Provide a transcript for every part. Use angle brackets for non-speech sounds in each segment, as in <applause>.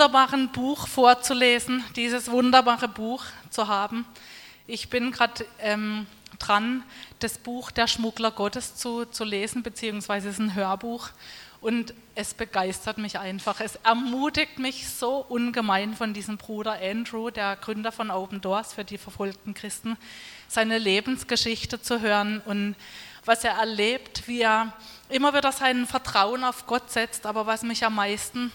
wunderbaren Buch vorzulesen, dieses wunderbare Buch zu haben. Ich bin gerade ähm, dran, das Buch Der Schmuggler Gottes zu, zu lesen, beziehungsweise es ist ein Hörbuch. Und es begeistert mich einfach. Es ermutigt mich so ungemein von diesem Bruder Andrew, der Gründer von Open Doors für die verfolgten Christen, seine Lebensgeschichte zu hören und was er erlebt, wie er immer wieder sein Vertrauen auf Gott setzt. Aber was mich am meisten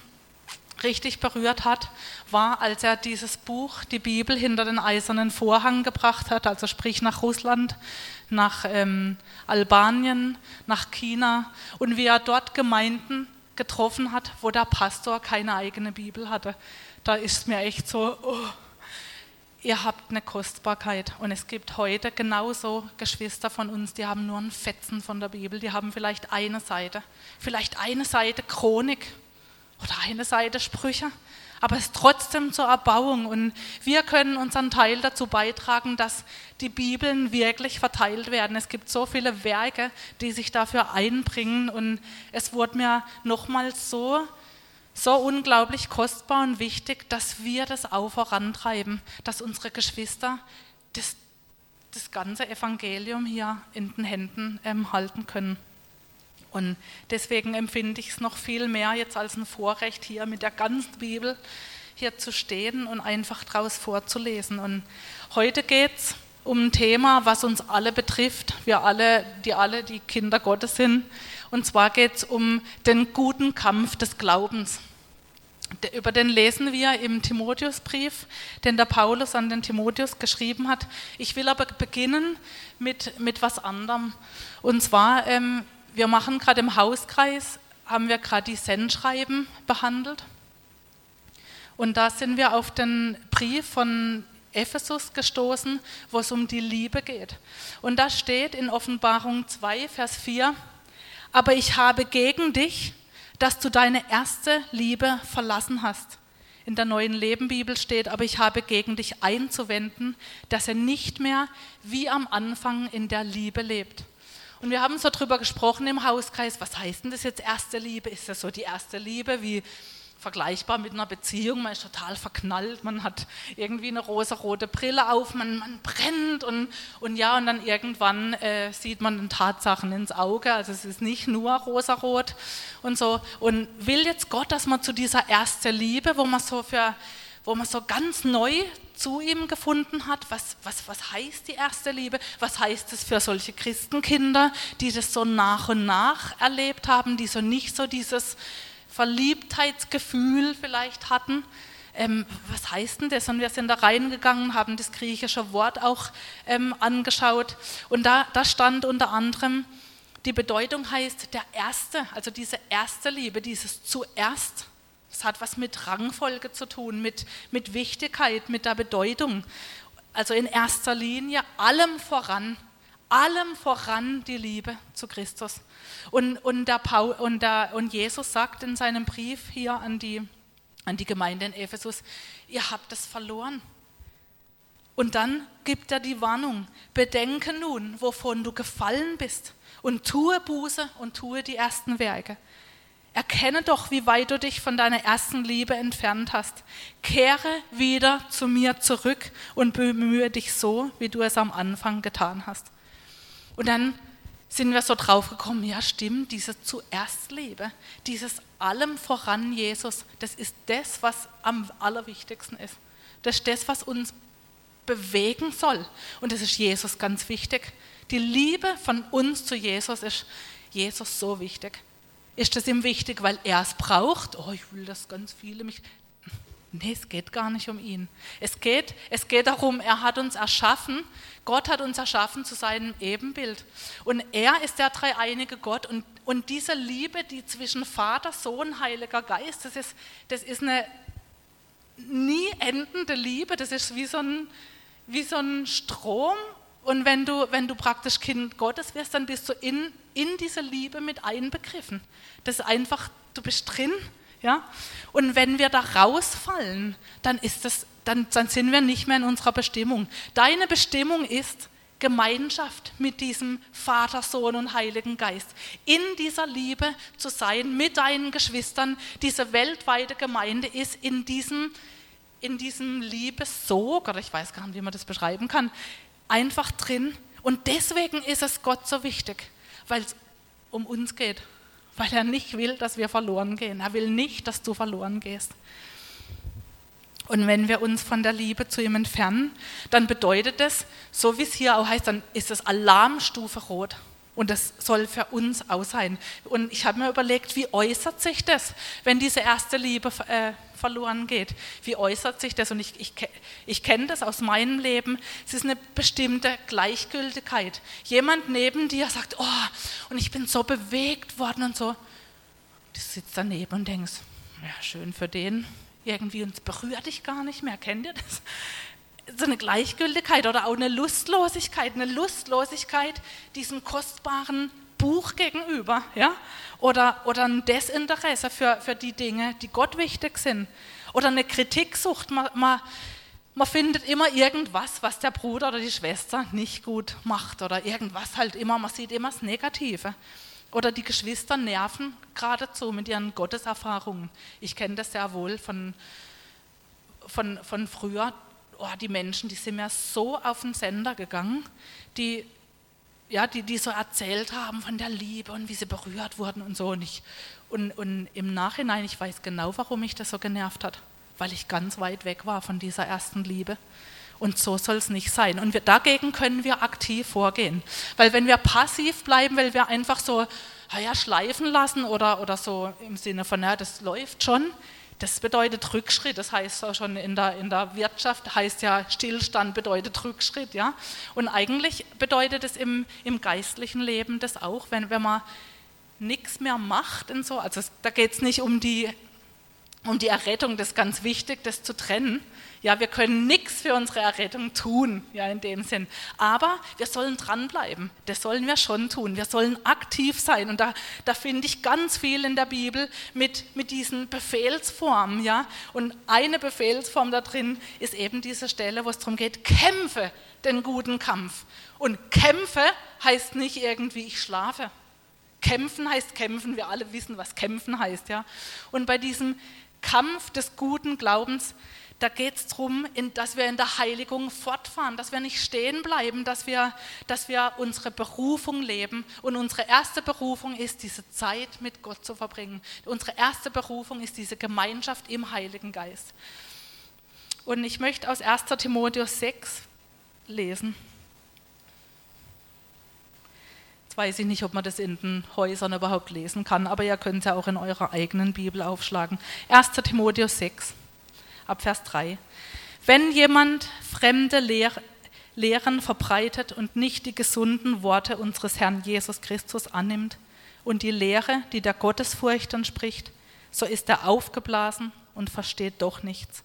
richtig berührt hat, war, als er dieses Buch, die Bibel, hinter den eisernen Vorhang gebracht hat, also sprich nach Russland, nach ähm, Albanien, nach China und wie er dort Gemeinden getroffen hat, wo der Pastor keine eigene Bibel hatte. Da ist mir echt so, oh, ihr habt eine Kostbarkeit. Und es gibt heute genauso Geschwister von uns, die haben nur einen Fetzen von der Bibel, die haben vielleicht eine Seite, vielleicht eine Seite Chronik oder eine Seite Sprüche, aber es ist trotzdem zur Erbauung. Und wir können unseren Teil dazu beitragen, dass die Bibeln wirklich verteilt werden. Es gibt so viele Werke, die sich dafür einbringen. Und es wurde mir nochmals so, so unglaublich kostbar und wichtig, dass wir das auch vorantreiben, dass unsere Geschwister das, das ganze Evangelium hier in den Händen ähm, halten können. Und deswegen empfinde ich es noch viel mehr jetzt als ein Vorrecht, hier mit der ganzen Bibel hier zu stehen und einfach daraus vorzulesen. Und heute geht es um ein Thema, was uns alle betrifft, wir alle, die alle die Kinder Gottes sind. Und zwar geht es um den guten Kampf des Glaubens. Über den lesen wir im Timotheusbrief, den der Paulus an den Timotheus geschrieben hat. Ich will aber beginnen mit, mit was anderem. Und zwar ähm, wir machen gerade im Hauskreis, haben wir gerade die Sendschreiben behandelt. Und da sind wir auf den Brief von Ephesus gestoßen, wo es um die Liebe geht. Und da steht in Offenbarung 2, Vers 4, aber ich habe gegen dich, dass du deine erste Liebe verlassen hast. In der neuen Lebenbibel steht, aber ich habe gegen dich einzuwenden, dass er nicht mehr wie am Anfang in der Liebe lebt. Und wir haben so darüber gesprochen im Hauskreis, was heißt denn das jetzt erste Liebe? Ist das so die erste Liebe wie vergleichbar mit einer Beziehung? Man ist total verknallt, man hat irgendwie eine rosa-rote Brille auf, man, man brennt und, und ja, und dann irgendwann äh, sieht man den Tatsachen ins Auge. Also es ist nicht nur rosarot und so. Und will jetzt Gott, dass man zu dieser ersten Liebe, wo man so für wo man so ganz neu zu ihm gefunden hat. Was, was, was heißt die erste Liebe? Was heißt es für solche Christenkinder, die das so nach und nach erlebt haben, die so nicht so dieses Verliebtheitsgefühl vielleicht hatten? Ähm, was heißt denn das? Und wir sind da reingegangen, haben das griechische Wort auch ähm, angeschaut. Und da, da stand unter anderem, die Bedeutung heißt der Erste, also diese erste Liebe, dieses zuerst. Es hat was mit Rangfolge zu tun, mit, mit Wichtigkeit, mit der Bedeutung. Also in erster Linie allem voran, allem voran die Liebe zu Christus. Und, und, der Paul, und, der, und Jesus sagt in seinem Brief hier an die, an die Gemeinde in Ephesus, ihr habt es verloren. Und dann gibt er die Warnung, bedenke nun, wovon du gefallen bist und tue Buße und tue die ersten Werke. Erkenne doch, wie weit du dich von deiner ersten Liebe entfernt hast. Kehre wieder zu mir zurück und bemühe dich so, wie du es am Anfang getan hast. Und dann sind wir so drauf gekommen, ja stimmt, diese zuerst Liebe, dieses allem voran Jesus, das ist das, was am allerwichtigsten ist. Das ist das, was uns bewegen soll. Und das ist Jesus ganz wichtig. Die Liebe von uns zu Jesus ist Jesus so wichtig. Ist das ihm wichtig, weil er es braucht? Oh, ich will, dass ganz viele mich. Nee, es geht gar nicht um ihn. Es geht, es geht darum, er hat uns erschaffen, Gott hat uns erschaffen zu seinem Ebenbild. Und er ist der dreieinige Gott. Und, und diese Liebe, die zwischen Vater, Sohn, Heiliger Geist, das ist, das ist eine nie endende Liebe. Das ist wie so ein, wie so ein Strom. Und wenn du, wenn du praktisch Kind Gottes wirst, dann bist du in, in diese Liebe mit einbegriffen. Das ist einfach, du bist drin. Ja? Und wenn wir da rausfallen, dann, ist das, dann, dann sind wir nicht mehr in unserer Bestimmung. Deine Bestimmung ist, Gemeinschaft mit diesem Vater, Sohn und Heiligen Geist. In dieser Liebe zu sein mit deinen Geschwistern. Diese weltweite Gemeinde ist in diesem, in diesem Liebessog, oder ich weiß gar nicht, wie man das beschreiben kann, einfach drin. Und deswegen ist es Gott so wichtig, weil es um uns geht. Weil er nicht will, dass wir verloren gehen. Er will nicht, dass du verloren gehst. Und wenn wir uns von der Liebe zu ihm entfernen, dann bedeutet das, so wie es hier auch heißt, dann ist es Alarmstufe rot. Und das soll für uns auch sein. Und ich habe mir überlegt, wie äußert sich das, wenn diese erste Liebe äh, verloren geht? Wie äußert sich das? Und ich, ich, ich kenne das aus meinem Leben. Es ist eine bestimmte Gleichgültigkeit. Jemand neben dir sagt, oh, und ich bin so bewegt worden und so. Du sitzt daneben und denkst, ja, schön für den irgendwie uns berührt dich gar nicht mehr. Kennt ihr das? So eine Gleichgültigkeit oder auch eine Lustlosigkeit, eine Lustlosigkeit diesem kostbaren Buch gegenüber, ja? Oder, oder ein Desinteresse für, für die Dinge, die Gott wichtig sind. Oder eine Kritiksucht. Man, man, man findet immer irgendwas, was der Bruder oder die Schwester nicht gut macht oder irgendwas halt immer, man sieht immer das Negative. Oder die Geschwister nerven geradezu mit ihren Gotteserfahrungen. Ich kenne das sehr wohl von, von, von früher. Oh, die Menschen, die sind mir so auf den Sender gegangen, die, ja, die, die so erzählt haben von der Liebe und wie sie berührt wurden und so. Und, ich, und, und im Nachhinein, ich weiß genau, warum mich das so genervt hat, weil ich ganz weit weg war von dieser ersten Liebe. Und so soll es nicht sein. Und wir, dagegen können wir aktiv vorgehen. Weil wenn wir passiv bleiben, weil wir einfach so ja, schleifen lassen oder, oder so im Sinne von, ja, das läuft schon, das bedeutet Rückschritt. Das heißt auch schon in der, in der Wirtschaft, heißt ja, Stillstand bedeutet Rückschritt. Ja? Und eigentlich bedeutet es im, im geistlichen Leben das auch, wenn, wenn man nichts mehr macht und so. Also da geht es nicht um die, um die Errettung, das ist ganz wichtig, das zu trennen, ja, wir können nichts für unsere Errettung tun, ja, in dem Sinn. Aber wir sollen dranbleiben. Das sollen wir schon tun. Wir sollen aktiv sein. Und da, da finde ich ganz viel in der Bibel mit, mit diesen Befehlsformen, ja. Und eine Befehlsform da drin ist eben diese Stelle, wo es darum geht, kämpfe den guten Kampf. Und kämpfe heißt nicht irgendwie, ich schlafe. Kämpfen heißt kämpfen. Wir alle wissen, was kämpfen heißt, ja. Und bei diesem Kampf des guten Glaubens, da geht es darum, dass wir in der Heiligung fortfahren, dass wir nicht stehen bleiben, dass wir, dass wir unsere Berufung leben. Und unsere erste Berufung ist, diese Zeit mit Gott zu verbringen. Unsere erste Berufung ist diese Gemeinschaft im Heiligen Geist. Und ich möchte aus 1 Timotheus 6 lesen. Weiß ich nicht, ob man das in den Häusern überhaupt lesen kann, aber ihr könnt es ja auch in eurer eigenen Bibel aufschlagen. 1 Timotheus 6 ab Vers 3. Wenn jemand fremde Lehr Lehren verbreitet und nicht die gesunden Worte unseres Herrn Jesus Christus annimmt und die Lehre, die der Gottesfurcht entspricht, so ist er aufgeblasen und versteht doch nichts,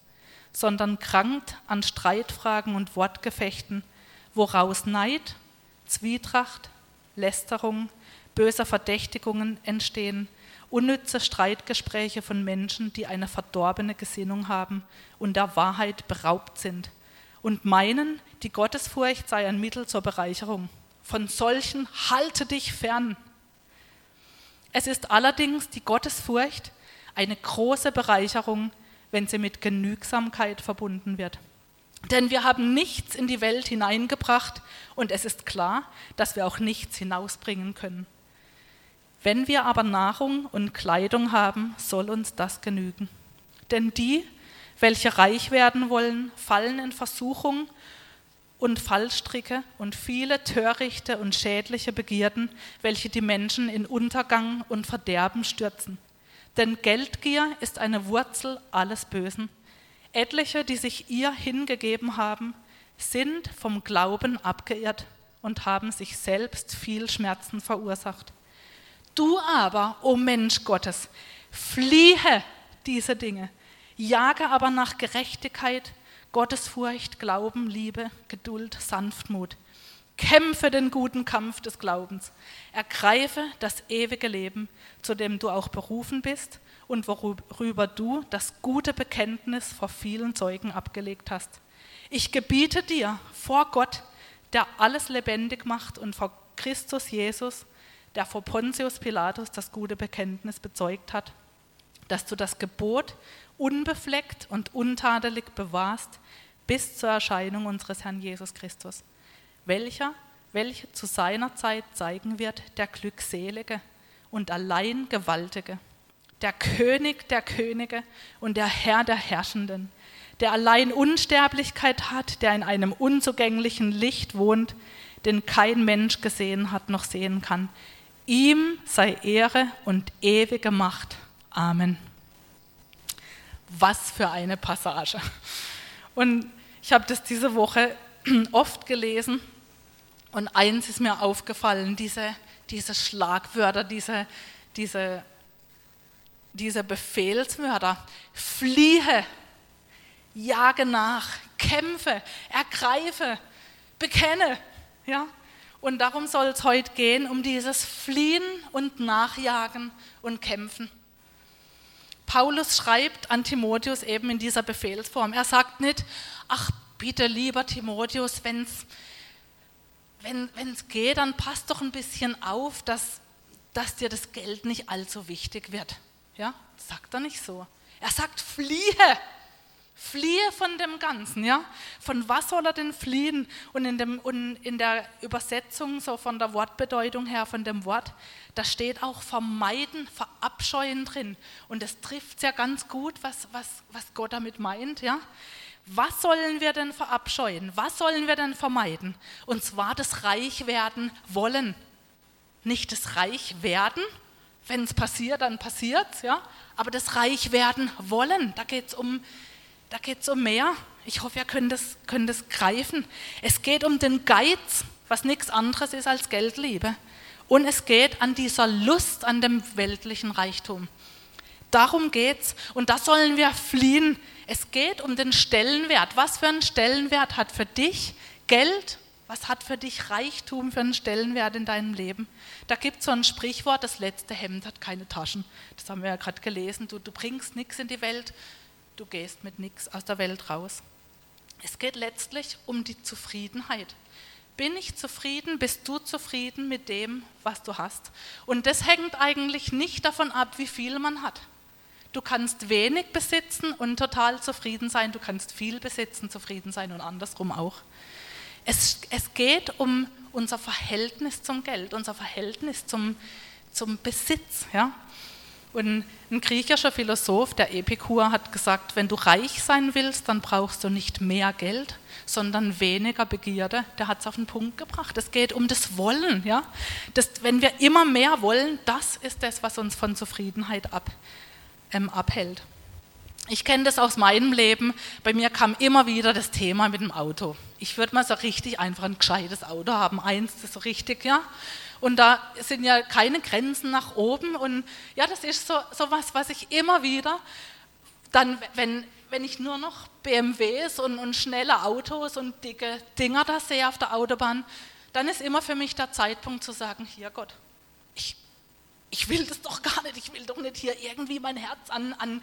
sondern krankt an Streitfragen und Wortgefechten, woraus Neid, Zwietracht, Lästerung, böse Verdächtigungen entstehen unnütze Streitgespräche von Menschen, die eine verdorbene Gesinnung haben und der Wahrheit beraubt sind und meinen, die Gottesfurcht sei ein Mittel zur Bereicherung. Von solchen halte dich fern. Es ist allerdings die Gottesfurcht eine große Bereicherung, wenn sie mit Genügsamkeit verbunden wird. Denn wir haben nichts in die Welt hineingebracht und es ist klar, dass wir auch nichts hinausbringen können. Wenn wir aber Nahrung und Kleidung haben, soll uns das genügen. Denn die, welche reich werden wollen, fallen in Versuchung und Fallstricke und viele törichte und schädliche Begierden, welche die Menschen in Untergang und Verderben stürzen. Denn Geldgier ist eine Wurzel alles Bösen. Etliche, die sich ihr hingegeben haben, sind vom Glauben abgeirrt und haben sich selbst viel Schmerzen verursacht. Du aber, o oh Mensch Gottes, fliehe diese Dinge, jage aber nach Gerechtigkeit, Gottesfurcht, Glauben, Liebe, Geduld, Sanftmut. Kämpfe den guten Kampf des Glaubens. Ergreife das ewige Leben, zu dem du auch berufen bist und worüber du das gute Bekenntnis vor vielen Zeugen abgelegt hast. Ich gebiete dir vor Gott, der alles lebendig macht und vor Christus Jesus, der vor Pontius Pilatus das gute Bekenntnis bezeugt hat, dass du das Gebot unbefleckt und untadelig bewahrst bis zur Erscheinung unseres Herrn Jesus Christus, welcher, welche zu seiner Zeit zeigen wird, der Glückselige und allein Gewaltige, der König der Könige und der Herr der Herrschenden, der allein Unsterblichkeit hat, der in einem unzugänglichen Licht wohnt, den kein Mensch gesehen hat noch sehen kann. Ihm sei Ehre und ewige Macht. Amen. Was für eine Passage. Und ich habe das diese Woche <clears throat> oft gelesen und eins ist mir aufgefallen, diese, diese Schlagwörter, diese, diese, diese Befehlswörter. Fliehe, jage nach, kämpfe, ergreife, bekenne. Ja? Und darum soll es heute gehen, um dieses Fliehen und Nachjagen und Kämpfen. Paulus schreibt an Timotheus eben in dieser Befehlsform. Er sagt nicht, ach bitte lieber Timotheus, wenn's, wenn es geht, dann passt doch ein bisschen auf, dass, dass dir das Geld nicht allzu wichtig wird. Ja, sagt er nicht so. Er sagt, fliehe, Fliehe von dem Ganzen, ja? Von was soll er denn fliehen? Und in, dem, und in der Übersetzung, so von der Wortbedeutung her, von dem Wort, da steht auch vermeiden, verabscheuen drin. Und das trifft ja ganz gut, was, was, was Gott damit meint, ja? Was sollen wir denn verabscheuen? Was sollen wir denn vermeiden? Und zwar das Reichwerden wollen. Nicht das Reichwerden, wenn es passiert, dann passiert es, ja? Aber das Reichwerden wollen, da geht es um es um mehr. Ich hoffe, ihr könnt das, könnt greifen. Es geht um den Geiz, was nichts anderes ist als Geldliebe. Und es geht an dieser Lust an dem weltlichen Reichtum. Darum geht's und da sollen wir fliehen. Es geht um den Stellenwert. Was für einen Stellenwert hat für dich Geld? Was hat für dich Reichtum für einen Stellenwert in deinem Leben? Da gibt es so ein Sprichwort, das letzte Hemd hat keine Taschen. Das haben wir ja gerade gelesen. Du, du bringst nichts in die Welt, du gehst mit nichts aus der Welt raus. Es geht letztlich um die Zufriedenheit. Bin ich zufrieden? Bist du zufrieden mit dem, was du hast? Und das hängt eigentlich nicht davon ab, wie viel man hat. Du kannst wenig besitzen und total zufrieden sein. Du kannst viel besitzen, zufrieden sein und andersrum auch. Es, es geht um unser Verhältnis zum Geld, unser Verhältnis zum, zum Besitz. Ja? Und ein griechischer Philosoph, der Epikur, hat gesagt, wenn du reich sein willst, dann brauchst du nicht mehr Geld, sondern weniger Begierde. Der hat es auf den Punkt gebracht. Es geht um das Wollen. Ja? Das, wenn wir immer mehr wollen, das ist das, was uns von Zufriedenheit ab, ähm, abhält. Ich kenne das aus meinem Leben. Bei mir kam immer wieder das Thema mit dem Auto. Ich würde mal so richtig einfach ein gescheites Auto haben, eins, das so richtig, ja. Und da sind ja keine Grenzen nach oben. Und ja, das ist so, so was, was ich immer wieder dann, wenn, wenn ich nur noch BMWs und, und schnelle Autos und dicke Dinger da sehe auf der Autobahn, dann ist immer für mich der Zeitpunkt zu sagen, hier Gott, ich, ich will das doch gar nicht, ich will doch nicht hier irgendwie mein Herz an, an,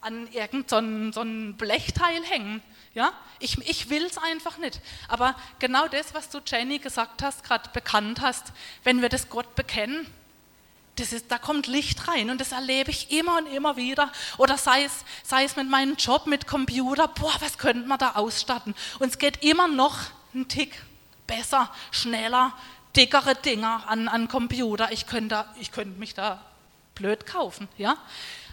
an irgendein so ein Blechteil hängen. Ja? Ich, ich will es einfach nicht. Aber genau das, was du Jenny gesagt hast, gerade bekannt hast, wenn wir das Gott bekennen, das ist, da kommt Licht rein und das erlebe ich immer und immer wieder. Oder sei es, sei es mit meinem Job, mit Computer, boah, was könnte man da ausstatten? Und es geht immer noch einen Tick besser, schneller, dickere Dinger an, an Computer. Ich könnte, ich könnte mich da blöd kaufen. Ja?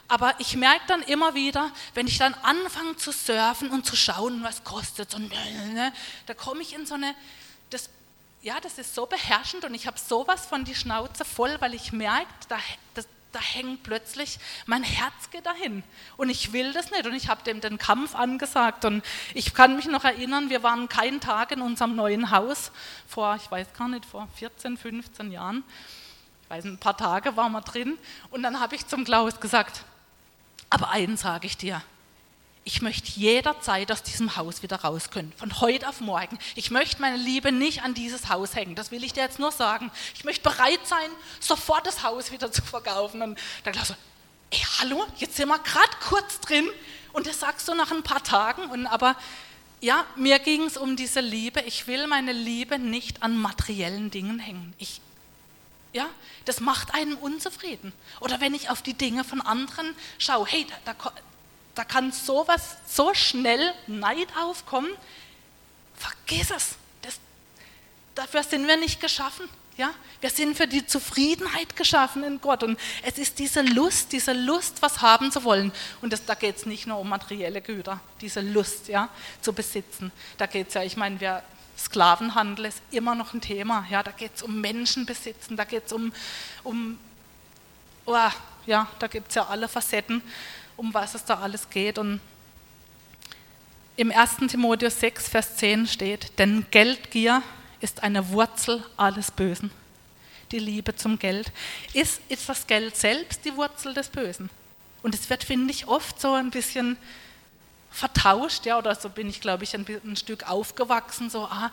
Aber ich merke dann immer wieder, wenn ich dann anfange zu surfen und zu schauen, was kostet, und, ne, da komme ich in so eine, das, ja, das ist so beherrschend und ich habe sowas von die Schnauze voll, weil ich merke, da, da hängt plötzlich, mein Herz geht dahin und ich will das nicht und ich habe dem den Kampf angesagt und ich kann mich noch erinnern, wir waren keinen Tag in unserem neuen Haus vor, ich weiß gar nicht, vor 14, 15 Jahren, ich weiß ein paar Tage waren wir drin und dann habe ich zum Klaus gesagt, aber eins sage ich dir, ich möchte jederzeit aus diesem Haus wieder raus können, von heute auf morgen. Ich möchte meine Liebe nicht an dieses Haus hängen, das will ich dir jetzt nur sagen. Ich möchte bereit sein, sofort das Haus wieder zu verkaufen. Und dann glaubst du, ey, hallo, jetzt sind wir gerade kurz drin und das sagst du nach ein paar Tagen. Und aber ja, mir ging es um diese Liebe. Ich will meine Liebe nicht an materiellen Dingen hängen. Ich, ja, das macht einen unzufrieden. Oder wenn ich auf die Dinge von anderen schaue, hey, da, da, da kann sowas so schnell Neid aufkommen. Vergiss es. Das, dafür sind wir nicht geschaffen. Ja? Wir sind für die Zufriedenheit geschaffen in Gott. Und es ist diese Lust, diese Lust, was haben zu wollen. Und das, da geht es nicht nur um materielle Güter, diese Lust ja, zu besitzen. Da geht es ja, ich meine, wir, Sklavenhandel ist immer noch ein Thema. Ja? Da geht es um Menschenbesitzen, da geht es um, um oh, ja, da gibt es ja alle Facetten, um was es da alles geht. Und im 1. Timotheus 6, Vers 10 steht, denn Geldgier ist eine Wurzel alles Bösen. Die Liebe zum Geld. Ist, ist das Geld selbst die Wurzel des Bösen? Und es wird, finde ich, oft so ein bisschen vertauscht, ja, oder so bin ich, glaube ich, ein, ein Stück aufgewachsen, so, ah,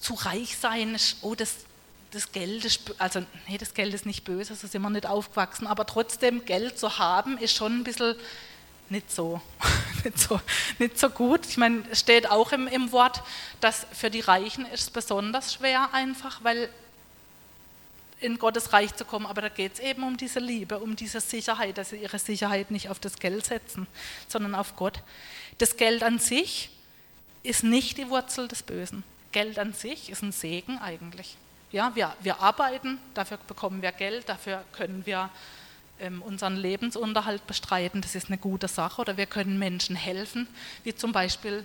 zu reich sein, oh, das, das Geld ist, also, nee, das Geld ist nicht böse, so sind wir nicht aufgewachsen, aber trotzdem, Geld zu haben, ist schon ein bisschen nicht so, <laughs> nicht so, nicht so gut. Ich meine, steht auch im, im Wort, dass für die Reichen ist es besonders schwer einfach, weil in Gottes Reich zu kommen, aber da geht es eben um diese Liebe, um diese Sicherheit, dass sie ihre Sicherheit nicht auf das Geld setzen, sondern auf Gott. Das Geld an sich ist nicht die Wurzel des Bösen. Geld an sich ist ein Segen eigentlich. Ja, wir, wir arbeiten, dafür bekommen wir Geld, dafür können wir ähm, unseren Lebensunterhalt bestreiten, das ist eine gute Sache. Oder wir können Menschen helfen, wie zum Beispiel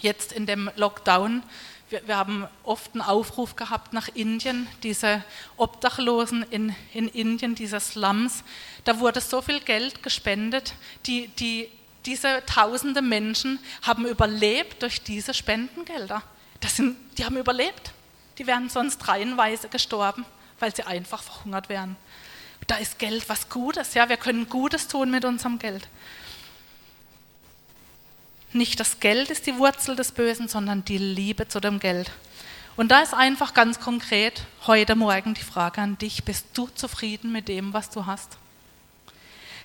jetzt in dem Lockdown. Wir, wir haben oft einen Aufruf gehabt nach Indien, diese Obdachlosen in, in Indien, diese Slums. Da wurde so viel Geld gespendet, die, die, diese tausende Menschen haben überlebt durch diese Spendengelder. Das sind, die haben überlebt. Die wären sonst reihenweise gestorben, weil sie einfach verhungert wären da ist Geld was Gutes. Ja, wir können Gutes tun mit unserem Geld. Nicht das Geld ist die Wurzel des Bösen, sondern die Liebe zu dem Geld. Und da ist einfach ganz konkret heute Morgen die Frage an dich, bist du zufrieden mit dem, was du hast?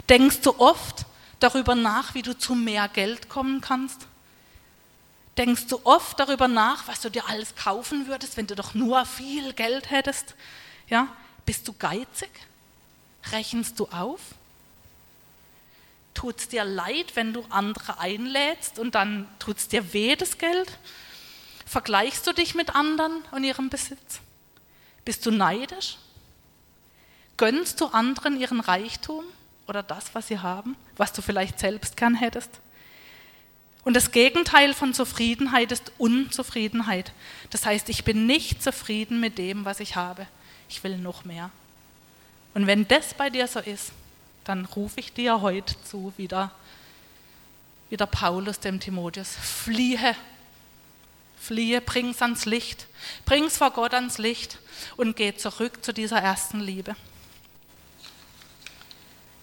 Denkst du oft darüber nach, wie du zu mehr Geld kommen kannst? Denkst du oft darüber nach, was du dir alles kaufen würdest, wenn du doch nur viel Geld hättest? Ja? Bist du geizig? Rechenst du auf? Tut es dir leid, wenn du andere einlädst und dann tut es dir weh, das Geld? Vergleichst du dich mit anderen und ihrem Besitz? Bist du neidisch? Gönnst du anderen ihren Reichtum oder das, was sie haben, was du vielleicht selbst gern hättest? Und das Gegenteil von Zufriedenheit ist Unzufriedenheit. Das heißt, ich bin nicht zufrieden mit dem, was ich habe. Ich will noch mehr. Und wenn das bei dir so ist, dann rufe ich dir heute zu, wieder, wieder Paulus dem Timotheus, fliehe, fliehe, bring's ans Licht, bring's vor Gott ans Licht und geh zurück zu dieser ersten Liebe.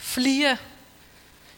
Fliehe.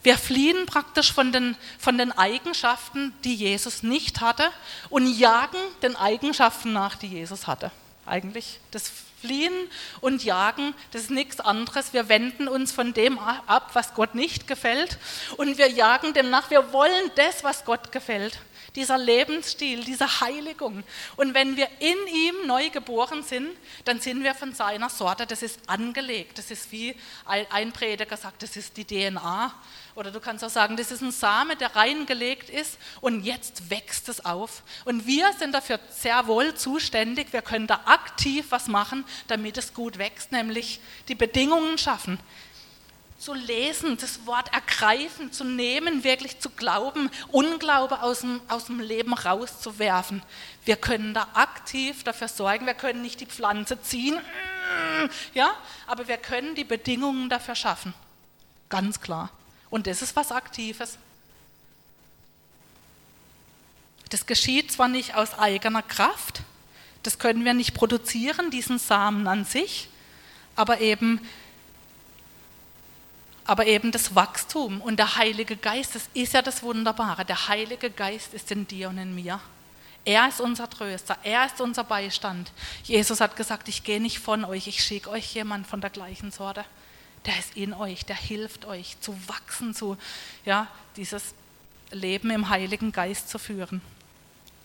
Wir fliehen praktisch von den, von den Eigenschaften, die Jesus nicht hatte und jagen den Eigenschaften nach, die Jesus hatte. Eigentlich das Fliehen und Jagen, das ist nichts anderes. Wir wenden uns von dem ab, was Gott nicht gefällt und wir jagen dem nach. Wir wollen das, was Gott gefällt. Dieser Lebensstil, diese Heiligung. Und wenn wir in ihm neu geboren sind, dann sind wir von seiner Sorte. Das ist angelegt. Das ist wie ein Prediger sagt, das ist die DNA. Oder du kannst auch sagen, das ist ein Same, der reingelegt ist und jetzt wächst es auf. Und wir sind dafür sehr wohl zuständig. Wir können da aktiv was machen, damit es gut wächst, nämlich die Bedingungen schaffen. Zu lesen, das Wort ergreifen, zu nehmen, wirklich zu glauben, Unglaube aus dem, aus dem Leben rauszuwerfen. Wir können da aktiv dafür sorgen. Wir können nicht die Pflanze ziehen, ja, aber wir können die Bedingungen dafür schaffen. Ganz klar. Und das ist was Aktives. Das geschieht zwar nicht aus eigener Kraft, das können wir nicht produzieren, diesen Samen an sich, aber eben, aber eben das Wachstum und der Heilige Geist, das ist ja das Wunderbare. Der Heilige Geist ist in dir und in mir. Er ist unser Tröster, er ist unser Beistand. Jesus hat gesagt, ich gehe nicht von euch, ich schicke euch jemand von der gleichen Sorte der ist in euch, der hilft euch zu wachsen, zu ja, dieses Leben im Heiligen Geist zu führen.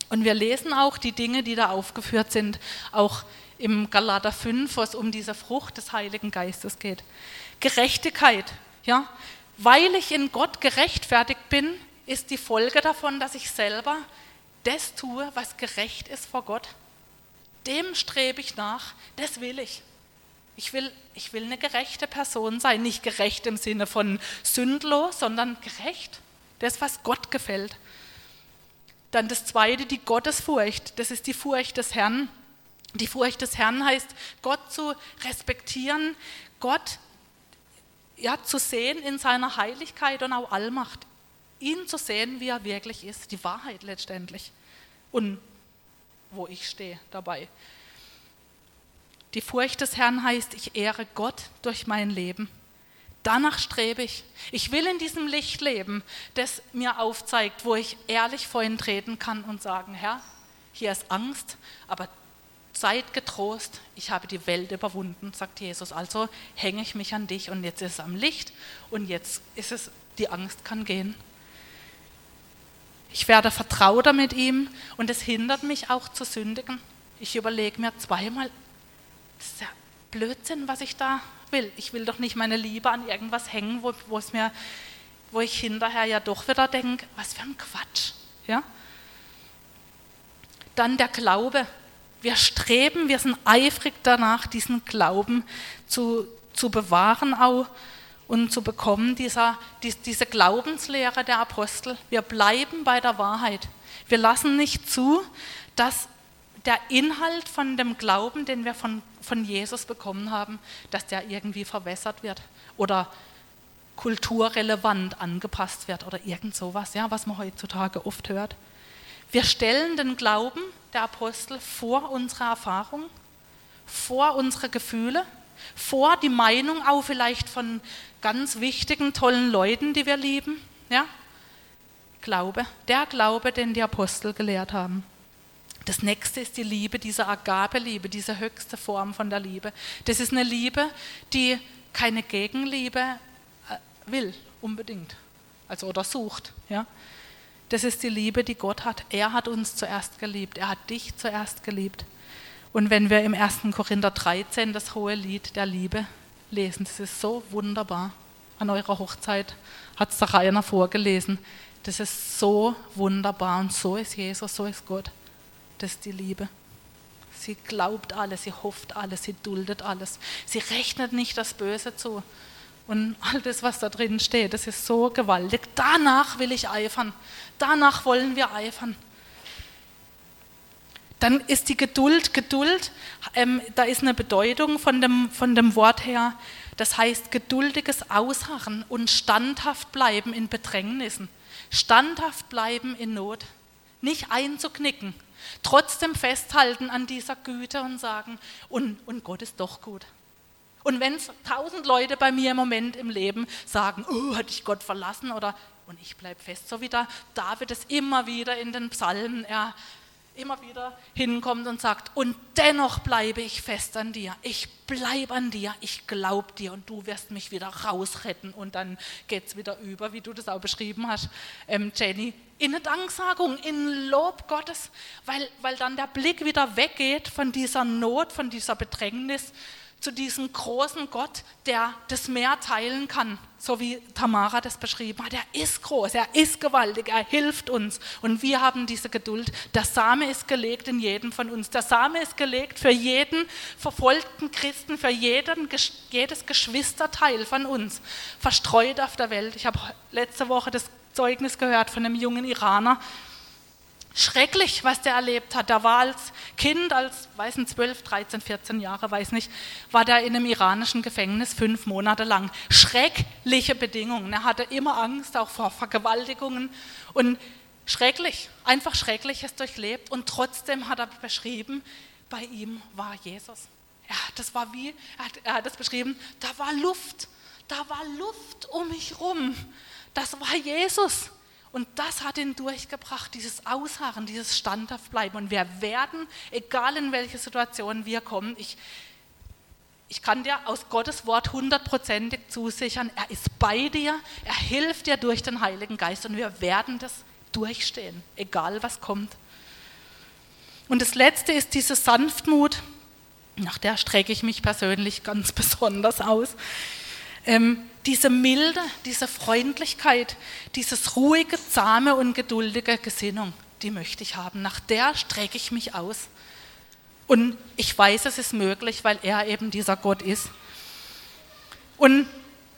Und wir lesen auch die Dinge, die da aufgeführt sind, auch im Galater 5, wo es um diese Frucht des Heiligen Geistes geht. Gerechtigkeit, ja, weil ich in Gott gerechtfertigt bin, ist die Folge davon, dass ich selber das tue, was gerecht ist vor Gott. Dem strebe ich nach, das will ich. Ich will, ich will eine gerechte Person sein, nicht gerecht im Sinne von sündlos, sondern gerecht. Das, was Gott gefällt. Dann das zweite, die Gottesfurcht. Das ist die Furcht des Herrn. Die Furcht des Herrn heißt, Gott zu respektieren, Gott ja, zu sehen in seiner Heiligkeit und auch Allmacht. Ihn zu sehen, wie er wirklich ist. Die Wahrheit letztendlich. Und wo ich stehe dabei. Die Furcht des Herrn heißt, ich ehre Gott durch mein Leben. Danach strebe ich. Ich will in diesem Licht leben, das mir aufzeigt, wo ich ehrlich vor ihn treten kann und sagen, Herr, hier ist Angst, aber seid getrost, ich habe die Welt überwunden, sagt Jesus. Also hänge ich mich an dich und jetzt ist es am Licht und jetzt ist es, die Angst kann gehen. Ich werde vertrauter mit ihm und es hindert mich auch zu sündigen. Ich überlege mir zweimal, das ist ja Blödsinn, was ich da will. Ich will doch nicht meine Liebe an irgendwas hängen, wo, wo, es mir, wo ich hinterher ja doch wieder denke, was für ein Quatsch. Ja? Dann der Glaube. Wir streben, wir sind eifrig danach, diesen Glauben zu, zu bewahren auch und zu bekommen, dieser, die, diese Glaubenslehre der Apostel. Wir bleiben bei der Wahrheit. Wir lassen nicht zu, dass der Inhalt von dem Glauben, den wir von, von Jesus bekommen haben, dass der irgendwie verwässert wird oder kulturrelevant angepasst wird oder irgend sowas, ja, was man heutzutage oft hört. Wir stellen den Glauben der Apostel vor unsere Erfahrung, vor unsere Gefühle, vor die Meinung auch vielleicht von ganz wichtigen, tollen Leuten, die wir lieben. Ja? Glaube, der Glaube, den die Apostel gelehrt haben. Das nächste ist die Liebe, diese Agape-Liebe, diese höchste Form von der Liebe. Das ist eine Liebe, die keine Gegenliebe äh, will, unbedingt. Also oder sucht. Ja? Das ist die Liebe, die Gott hat. Er hat uns zuerst geliebt. Er hat dich zuerst geliebt. Und wenn wir im 1. Korinther 13 das hohe Lied der Liebe lesen, das ist so wunderbar. An eurer Hochzeit hat es der Rainer vorgelesen. Das ist so wunderbar und so ist Jesus, so ist Gott. Das ist die Liebe. Sie glaubt alles, sie hofft alles, sie duldet alles. Sie rechnet nicht das Böse zu. Und all das, was da drin steht, das ist so gewaltig. Danach will ich eifern. Danach wollen wir eifern. Dann ist die Geduld, Geduld, ähm, da ist eine Bedeutung von dem, von dem Wort her, das heißt geduldiges Ausharren und standhaft bleiben in Bedrängnissen, standhaft bleiben in Not, nicht einzuknicken, trotzdem festhalten an dieser Güte und sagen, und, und Gott ist doch gut. Und wenn tausend Leute bei mir im Moment im Leben sagen, oh, hat ich Gott verlassen oder und ich bleibe fest, so wie da David es immer wieder in den Psalmen, er immer wieder hinkommt und sagt, und dennoch bleibe ich fest an dir. Ich bleibe an dir, ich glaube dir und du wirst mich wieder rausretten. Und dann geht es wieder über, wie du das auch beschrieben hast, ähm, Jenny, in eine Danksagung, in Lob Gottes, weil, weil dann der Blick wieder weggeht von dieser Not, von dieser Bedrängnis zu diesem großen Gott, der das Meer teilen kann, so wie Tamara das beschrieben hat. Er ist groß, er ist gewaltig, er hilft uns und wir haben diese Geduld. Der Same ist gelegt in jedem von uns. Der Same ist gelegt für jeden verfolgten Christen, für jeden, jedes Geschwisterteil von uns, verstreut auf der Welt. Ich habe letzte Woche das Zeugnis gehört von einem jungen Iraner, Schrecklich, was der erlebt hat. Der war als Kind, als, weiß nicht, 12, 13, 14 Jahre, weiß nicht, war der in einem iranischen Gefängnis fünf Monate lang. Schreckliche Bedingungen. Er hatte immer Angst, auch vor Vergewaltigungen. Und schrecklich, einfach Schreckliches durchlebt. Und trotzdem hat er beschrieben, bei ihm war Jesus. Ja, das war wie, er hat, er hat das beschrieben, da war Luft, da war Luft um mich rum. Das war Jesus. Und das hat ihn durchgebracht, dieses Ausharren, dieses Standhaftbleiben. Und wir werden, egal in welche Situation wir kommen, ich, ich kann dir aus Gottes Wort hundertprozentig zusichern, er ist bei dir, er hilft dir durch den Heiligen Geist und wir werden das durchstehen, egal was kommt. Und das Letzte ist diese Sanftmut, nach der strecke ich mich persönlich ganz <laughs> besonders aus. Ähm, diese Milde, diese Freundlichkeit, dieses ruhige, zahme und geduldige Gesinnung, die möchte ich haben. Nach der strecke ich mich aus. Und ich weiß, es ist möglich, weil er eben dieser Gott ist. Und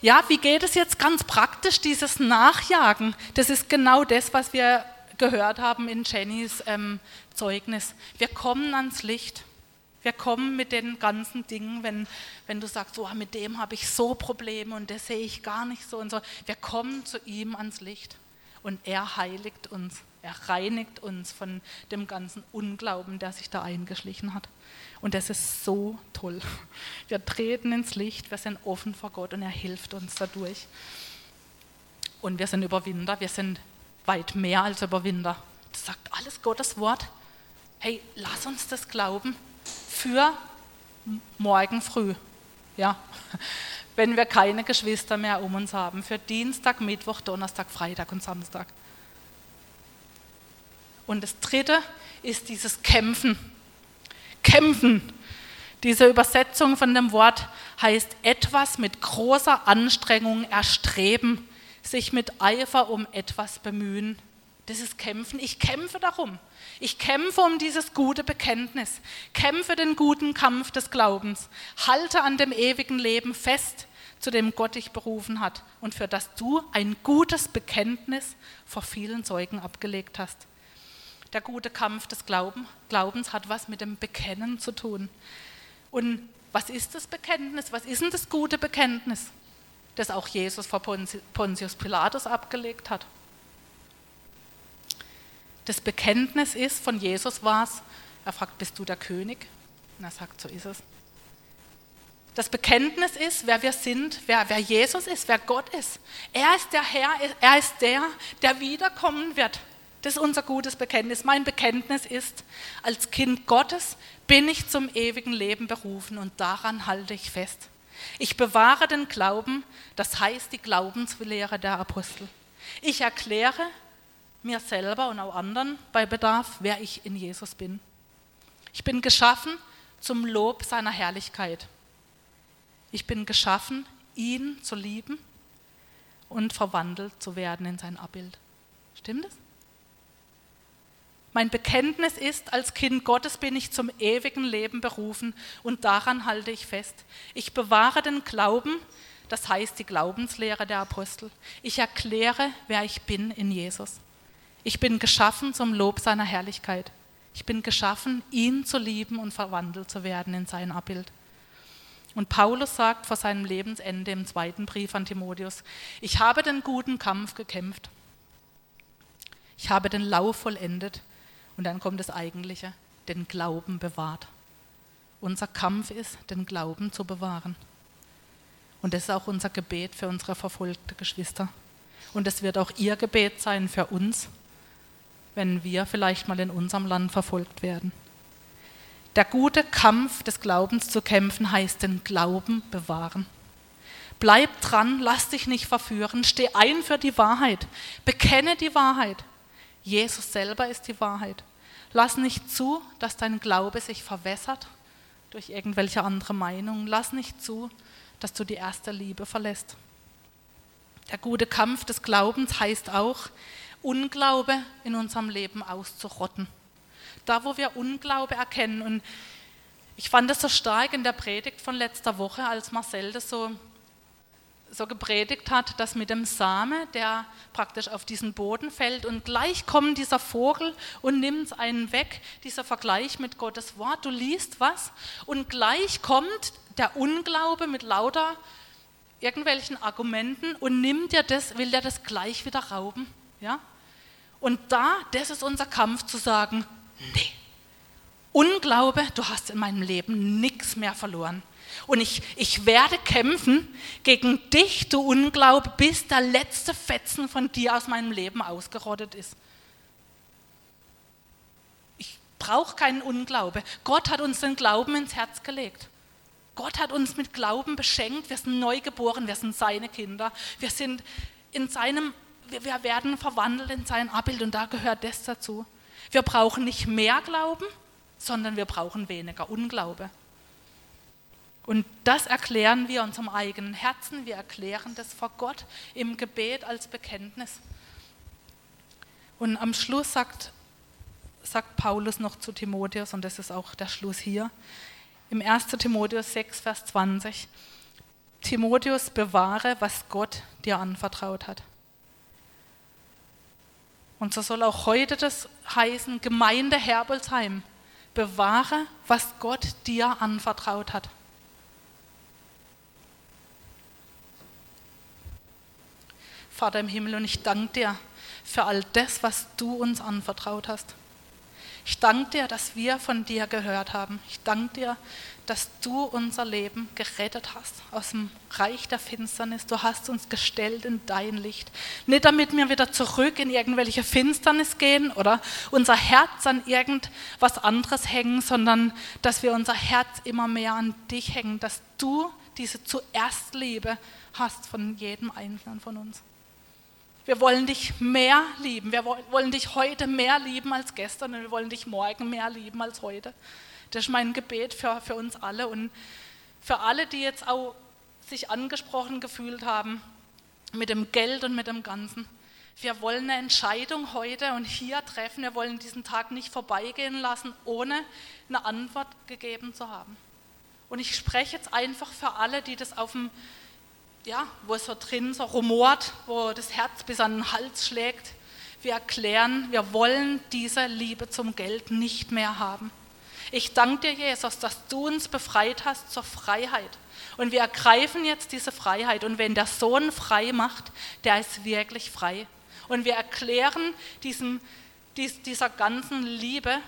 ja, wie geht es jetzt ganz praktisch, dieses Nachjagen? Das ist genau das, was wir gehört haben in Jennys ähm, Zeugnis. Wir kommen ans Licht. Wir kommen mit den ganzen Dingen, wenn, wenn du sagst, oh, mit dem habe ich so Probleme und das sehe ich gar nicht so und so. Wir kommen zu ihm ans Licht und er heiligt uns, er reinigt uns von dem ganzen Unglauben, der sich da eingeschlichen hat. Und das ist so toll. Wir treten ins Licht, wir sind offen vor Gott und er hilft uns dadurch. Und wir sind Überwinder, wir sind weit mehr als Überwinder. Das sagt alles Gottes Wort. Hey, lass uns das glauben für morgen früh. Ja, <laughs> wenn wir keine Geschwister mehr um uns haben, für Dienstag, Mittwoch, Donnerstag, Freitag und Samstag. Und das dritte ist dieses Kämpfen. Kämpfen. Diese Übersetzung von dem Wort heißt etwas mit großer Anstrengung erstreben, sich mit Eifer um etwas bemühen. Das ist Kämpfen. Ich kämpfe darum. Ich kämpfe um dieses gute Bekenntnis, kämpfe den guten Kampf des Glaubens, halte an dem ewigen Leben fest, zu dem Gott dich berufen hat und für das du ein gutes Bekenntnis vor vielen Zeugen abgelegt hast. Der gute Kampf des Glauben, Glaubens hat was mit dem Bekennen zu tun. Und was ist das Bekenntnis? Was ist denn das gute Bekenntnis, das auch Jesus vor Pontius Pilatus abgelegt hat? Das Bekenntnis ist, von Jesus war es, er fragt, bist du der König? Und er sagt, so ist es. Das Bekenntnis ist, wer wir sind, wer, wer Jesus ist, wer Gott ist. Er ist der Herr, er ist der, der wiederkommen wird. Das ist unser gutes Bekenntnis. Mein Bekenntnis ist, als Kind Gottes bin ich zum ewigen Leben berufen und daran halte ich fest. Ich bewahre den Glauben, das heißt die Glaubenslehre der Apostel. Ich erkläre, mir selber und auch anderen bei Bedarf, wer ich in Jesus bin. Ich bin geschaffen zum Lob seiner Herrlichkeit. Ich bin geschaffen, ihn zu lieben und verwandelt zu werden in sein Abbild. Stimmt es? Mein Bekenntnis ist, als Kind Gottes bin ich zum ewigen Leben berufen und daran halte ich fest. Ich bewahre den Glauben, das heißt die Glaubenslehre der Apostel. Ich erkläre, wer ich bin in Jesus. Ich bin geschaffen zum Lob seiner Herrlichkeit. Ich bin geschaffen, ihn zu lieben und verwandelt zu werden in sein Abbild. Und Paulus sagt vor seinem Lebensende im zweiten Brief an Timotheus, ich habe den guten Kampf gekämpft. Ich habe den Lauf vollendet. Und dann kommt das Eigentliche, den Glauben bewahrt. Unser Kampf ist, den Glauben zu bewahren. Und das ist auch unser Gebet für unsere verfolgten Geschwister. Und es wird auch ihr Gebet sein für uns, wenn wir vielleicht mal in unserem Land verfolgt werden. Der gute Kampf des Glaubens zu kämpfen heißt den Glauben bewahren. Bleib dran, lass dich nicht verführen, steh ein für die Wahrheit, bekenne die Wahrheit. Jesus selber ist die Wahrheit. Lass nicht zu, dass dein Glaube sich verwässert durch irgendwelche andere Meinungen. Lass nicht zu, dass du die erste Liebe verlässt. Der gute Kampf des Glaubens heißt auch, Unglaube in unserem Leben auszurotten. Da, wo wir Unglaube erkennen. Und ich fand das so stark in der Predigt von letzter Woche, als Marcel das so, so gepredigt hat, dass mit dem Same, der praktisch auf diesen Boden fällt und gleich kommt dieser Vogel und nimmt einen weg, dieser Vergleich mit Gottes Wort. Du liest was und gleich kommt der Unglaube mit lauter irgendwelchen Argumenten und nimmt dir das, will dir das gleich wieder rauben. Ja? Und da, das ist unser Kampf zu sagen, nee, Unglaube, du hast in meinem Leben nichts mehr verloren. Und ich, ich werde kämpfen gegen dich, du Unglaube, bis der letzte Fetzen von dir aus meinem Leben ausgerottet ist. Ich brauche keinen Unglaube. Gott hat uns den Glauben ins Herz gelegt. Gott hat uns mit Glauben beschenkt. Wir sind neu geboren, wir sind seine Kinder. Wir sind in seinem wir werden verwandelt in sein Abbild und da gehört das dazu. Wir brauchen nicht mehr Glauben, sondern wir brauchen weniger Unglaube. Und das erklären wir unserem eigenen Herzen, wir erklären das vor Gott im Gebet als Bekenntnis. Und am Schluss sagt, sagt Paulus noch zu Timotheus, und das ist auch der Schluss hier, im 1. Timotheus 6, Vers 20, Timotheus, bewahre, was Gott dir anvertraut hat. Und so soll auch heute das heißen, Gemeinde Herbolzheim, bewahre, was Gott dir anvertraut hat. Vater im Himmel, und ich danke dir für all das, was du uns anvertraut hast. Ich danke dir, dass wir von dir gehört haben. Ich danke dir, dass du unser Leben gerettet hast aus dem Reich der Finsternis. Du hast uns gestellt in dein Licht. Nicht damit wir wieder zurück in irgendwelche Finsternis gehen oder unser Herz an irgendwas anderes hängen, sondern dass wir unser Herz immer mehr an dich hängen, dass du diese zuerst Liebe hast von jedem Einzelnen von uns. Wir wollen dich mehr lieben. Wir wollen dich heute mehr lieben als gestern und wir wollen dich morgen mehr lieben als heute. Das ist mein Gebet für, für uns alle und für alle, die jetzt auch sich angesprochen gefühlt haben mit dem Geld und mit dem Ganzen. Wir wollen eine Entscheidung heute und hier treffen. Wir wollen diesen Tag nicht vorbeigehen lassen, ohne eine Antwort gegeben zu haben. Und ich spreche jetzt einfach für alle, die das auf dem ja, wo es so drin so rumort, wo das Herz bis an den Hals schlägt. Wir erklären, wir wollen diese Liebe zum Geld nicht mehr haben. Ich danke dir, Jesus, dass du uns befreit hast zur Freiheit. Und wir ergreifen jetzt diese Freiheit. Und wenn der Sohn frei macht, der ist wirklich frei. Und wir erklären diesem, dieser ganzen Liebe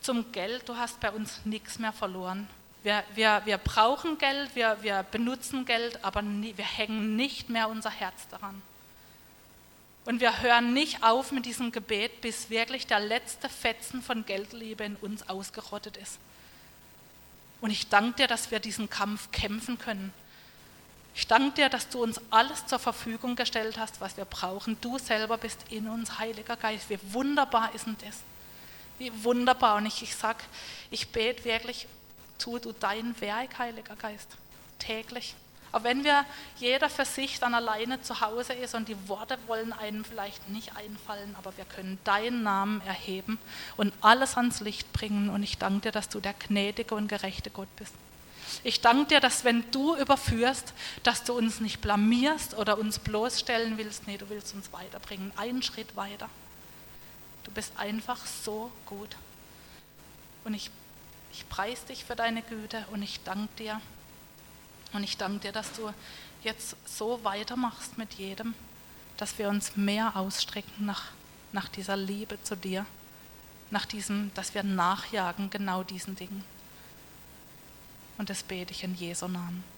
zum Geld, du hast bei uns nichts mehr verloren. Wir, wir, wir brauchen Geld, wir, wir benutzen Geld, aber nie, wir hängen nicht mehr unser Herz daran. Und wir hören nicht auf mit diesem Gebet, bis wirklich der letzte Fetzen von Geldliebe in uns ausgerottet ist. Und ich danke dir, dass wir diesen Kampf kämpfen können. Ich danke dir, dass du uns alles zur Verfügung gestellt hast, was wir brauchen. Du selber bist in uns, Heiliger Geist. Wie wunderbar ist denn das? Wie wunderbar. Und ich, ich sage, ich bete wirklich tu du dein Werk, Heiliger Geist, täglich. Aber wenn wir jeder für sich dann alleine zu Hause ist und die Worte wollen einem vielleicht nicht einfallen, aber wir können deinen Namen erheben und alles ans Licht bringen. Und ich danke dir, dass du der gnädige und gerechte Gott bist. Ich danke dir, dass wenn du überführst, dass du uns nicht blamierst oder uns bloßstellen willst. Nee, du willst uns weiterbringen, einen Schritt weiter. Du bist einfach so gut. Und ich ich preise dich für deine Güte und ich danke dir. Und ich danke dir, dass du jetzt so weitermachst mit jedem, dass wir uns mehr ausstrecken nach, nach dieser Liebe zu dir, nach diesem, dass wir nachjagen genau diesen Dingen. Und das bete ich in Jesu Namen. Amen.